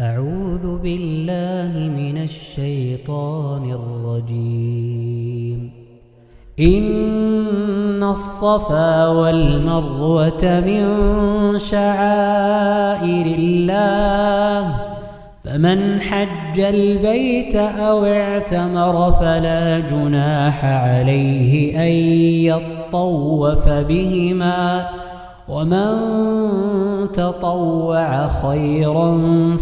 أعوذ بالله من الشيطان الرجيم. إن الصفا والمروة من شعائر الله فمن حج البيت أو اعتمر فلا جناح عليه أن يطوف بهما. ومن تطوع خيرا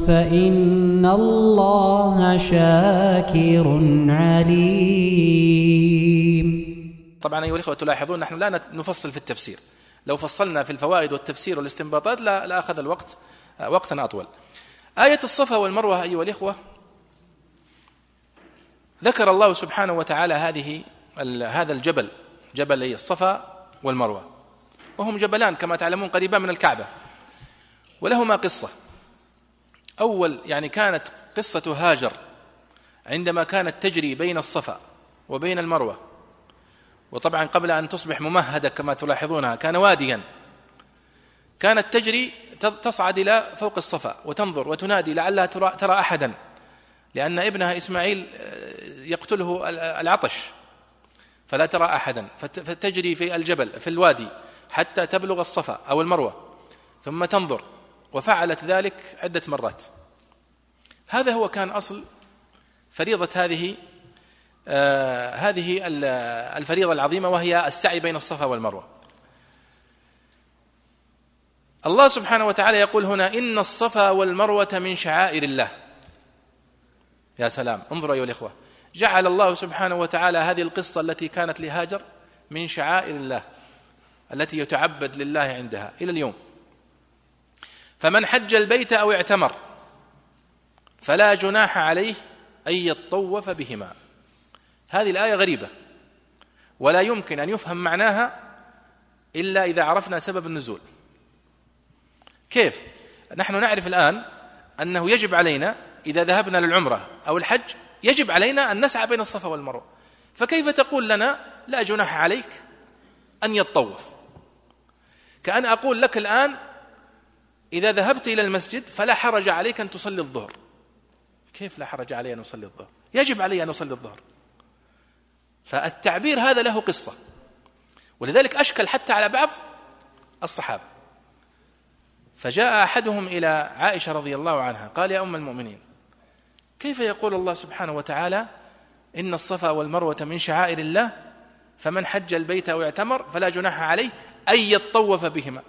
فإن الله شاكر عليم. طبعا أيها الإخوة تلاحظون نحن لا نفصل في التفسير. لو فصلنا في الفوائد والتفسير والاستنباطات لا, لا أخذ الوقت وقتا أطول. آية الصفا والمروة أيها الإخوة ذكر الله سبحانه وتعالى هذه هذا الجبل جبل الصفا والمروة. وهم جبلان كما تعلمون قريبان من الكعبة. ولهما قصة. أول يعني كانت قصة هاجر عندما كانت تجري بين الصفا وبين المروة. وطبعا قبل أن تصبح ممهدة كما تلاحظونها كان واديا. كانت تجري تصعد إلى فوق الصفا وتنظر وتنادي لعلها ترى, أحدا لأن ابنها إسماعيل آه، يقتله العطش. فلا ترى أحدا. فتجري في الجبل في الوادي. حتى تبلغ الصفا أو المروة ثم تنظر وفعلت ذلك عدة مرات. هذا هو كان أصل فريضة هذه آه هذه الفريضة العظيمة وهي السعي بين الصفا والمروة. الله سبحانه وتعالى يقول هنا إن الصفا والمروة من شعائر الله. يا سلام انظروا أيها الإخوة. جعل الله سبحانه وتعالى هذه القصة التي كانت لهاجر من شعائر الله. التي يتعبد لله عندها إلى اليوم. فمن حج البيت أو اعتمر فلا جناح عليه أن يطوف بهما. هذه الآية غريبة. ولا يمكن أن يفهم معناها إلا إذا عرفنا سبب النزول. كيف؟ نحن نعرف الآن أنه يجب علينا إذا ذهبنا للعمرة أو الحج يجب علينا أن نسعى بين الصفا والمروة. فكيف تقول لنا لا جناح عليك أن يطوف؟ كأن أقول لك الآن إذا ذهبت إلى المسجد فلا حرج عليك أن تصلي الظهر. كيف لا حرج علي أن أصلي الظهر؟ يجب علي أن أصلي الظهر. فالتعبير هذا له قصة. ولذلك أشكل حتى على بعض الصحابة. فجاء أحدهم إلى عائشة رضي الله عنها قال يا أم المؤمنين كيف يقول الله سبحانه وتعالى إن الصفا والمروة من شعائر الله فمن حج البيت أو اعتمر فلا جناح عليه أن يطوف بهما.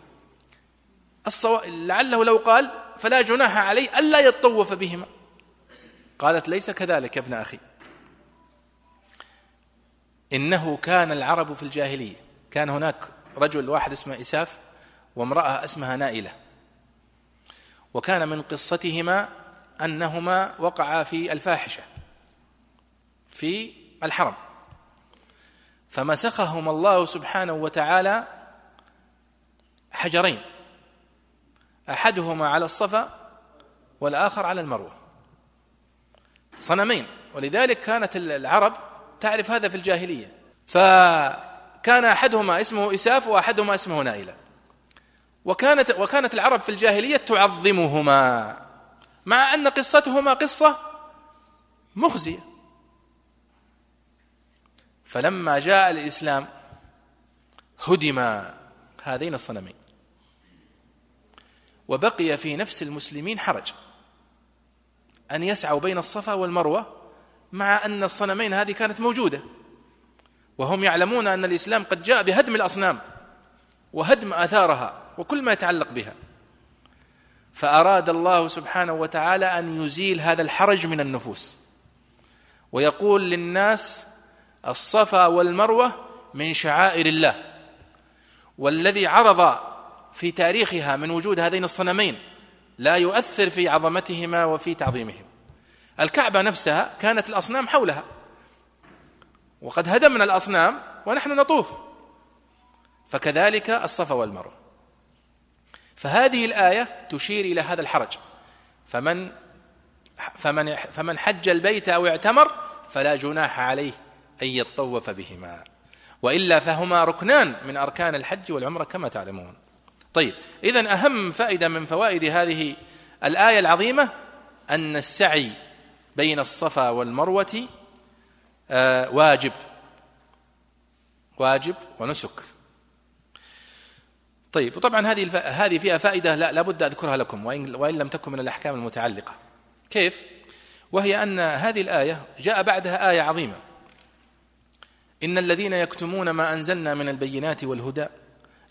الصو... لعله لو قال فلا جناح عليه الا يطوف بهما. قالت ليس كذلك يا ابن أخي. إنه كان العرب في الجاهلية. كان هناك رجل واحد اسمه إساف وامرأة اسمها نائلة. وكان من قصتهما أنهما وقعا في الفاحشة في الحرم. فمسخهما الله سبحانه وتعالى حجرين. أحدهما على الصفا والآخر على المروة. صنمين. ولذلك كانت العرب تعرف هذا في الجاهلية. فكان أحدهما اسمه إساف وأحدهما اسمه نائلة. وكانت وكانت العرب في الجاهلية تعظمهما مع أن قصتهما قصة مخزية. فلما جاء الإسلام هدم هذين الصنمين. وبقي في نفس المسلمين حرج. أن يسعوا بين الصفا والمروة مع أن الصنمين هذه كانت موجودة. وهم يعلمون أن الإسلام قد جاء بهدم الأصنام وهدم آثارها وكل ما يتعلق بها. فأراد الله سبحانه وتعالى أن يزيل هذا الحرج من النفوس. ويقول للناس الصفا والمروة من شعائر الله والذي عرض في تاريخها من وجود هذين الصنمين لا يؤثر في عظمتهما وفي تعظيمهم. الكعبة نفسها كانت الأصنام حولها وقد هدمنا الأصنام ونحن نطوف فكذلك الصفا والمروة. فهذه الآية تشير إلى هذا الحرج فمن فمن فمن حج البيت أو اعتمر فلا جناح عليه. أن يطوف بهما. وإلا فهما ركنان من أركان الحج والعمرة كما تعلمون. طيب إذا أهم فائدة من فوائد هذه الآية العظيمة أن السعي بين الصفا والمروة آه، واجب. واجب ونسك. طيب وطبعا هذه هذه فيها فائدة لا لابد أذكرها لكم وان وإن لم تكن من الأحكام المتعلقة. كيف؟ وهي أن هذه الآية جاء بعدها آية عظيمة. إن الذين يكتمون ما أنزلنا من البينات والهدى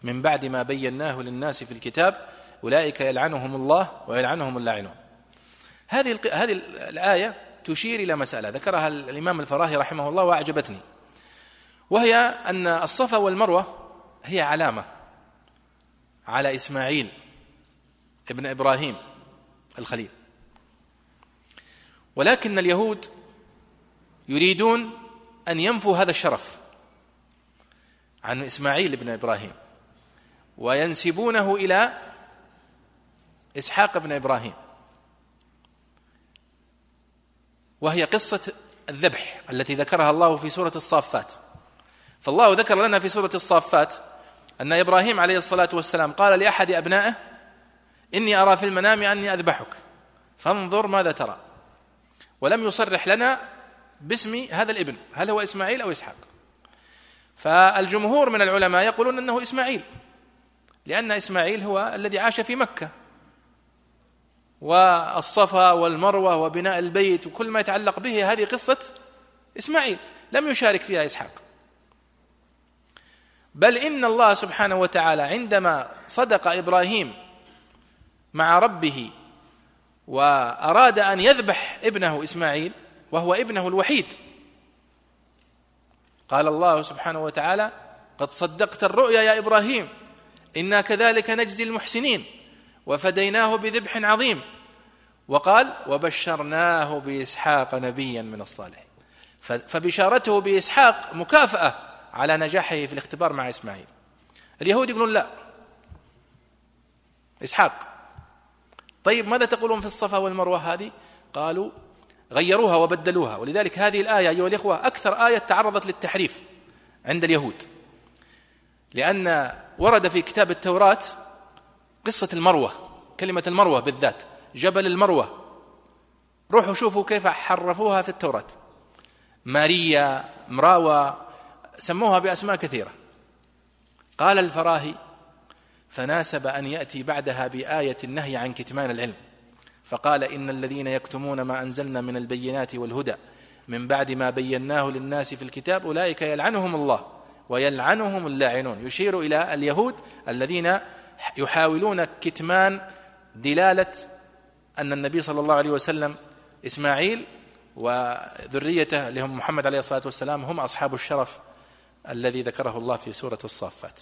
من بعد ما بيناه للناس في الكتاب أولئك يلعنهم الله ويلعنهم اللاعنون. هذه هذه الآية تشير إلى مسألة ذكرها الإمام الفراهي رحمه الله وأعجبتني. وهي أن الصفا والمروة هي علامة على إسماعيل ابن إبراهيم الخليل. ولكن اليهود يريدون أن ينفوا هذا الشرف عن إسماعيل بن إبراهيم وينسبونه إلى إسحاق بن إبراهيم. وهي قصة الذبح التي ذكرها الله في سورة الصافات. فالله ذكر لنا في سورة الصافات أن إبراهيم عليه الصلاة والسلام قال لأحد أبنائه إني أرى في المنام أني أذبحك فانظر ماذا ترى. ولم يصرح لنا باسم هذا الابن هل هو إسماعيل أو إسحاق؟ فالجمهور من العلماء يقولون إنه إسماعيل لأن إسماعيل هو الذي عاش في مكة. والصفا والمروة وبناء البيت وكل ما يتعلق به هذه قصة إسماعيل لم يشارك فيها إسحاق. بل إن الله سبحانه وتعالى عندما صدق إبراهيم مع ربه وأراد أن يذبح ابنه إسماعيل وهو ابنه الوحيد. قال الله سبحانه وتعالى قد صدقت الرؤيا يا إبراهيم إنا كذلك نجزي المحسنين وفديناه بذبح عظيم. وقال وبشرناه بإسحاق نبيا من الصالحين. فبشارته بإسحاق مكافأة على نجاحه في الاختبار مع إسماعيل. اليهود يقولون لا. إسحاق. طيب ماذا تقولون في الصفا والمروة هذه؟ قالوا غيروها وبدلوها. ولذلك هذه الآية أيها الإخوة أكثر آية تعرضت للتحريف عند اليهود. لأن ورد في كتاب التوراة قصة المروة كلمة المروة بالذات جبل المروة. روحوا شوفوا كيف حرفوها في التوراة. ماريا مراوى سموها بأسماء كثيرة. قال الفراهي فناسب أن يأتي بعدها بآية النهي عن كتمان العلم. فقال إن الذين يكتمون ما أنزلنا من البينات والهدى من بعد ما بيناه للناس في الكتاب أولئك يلعنهم الله ويلعنهم اللاعنون. يشير إلى اليهود الذين يحاولون كتمان دلالة أن النبي صلى الله عليه وسلم إسماعيل وذريته اللي هم محمد عليه الصلاة والسلام هم أصحاب الشرف الذي ذكره الله في سورة الصافات.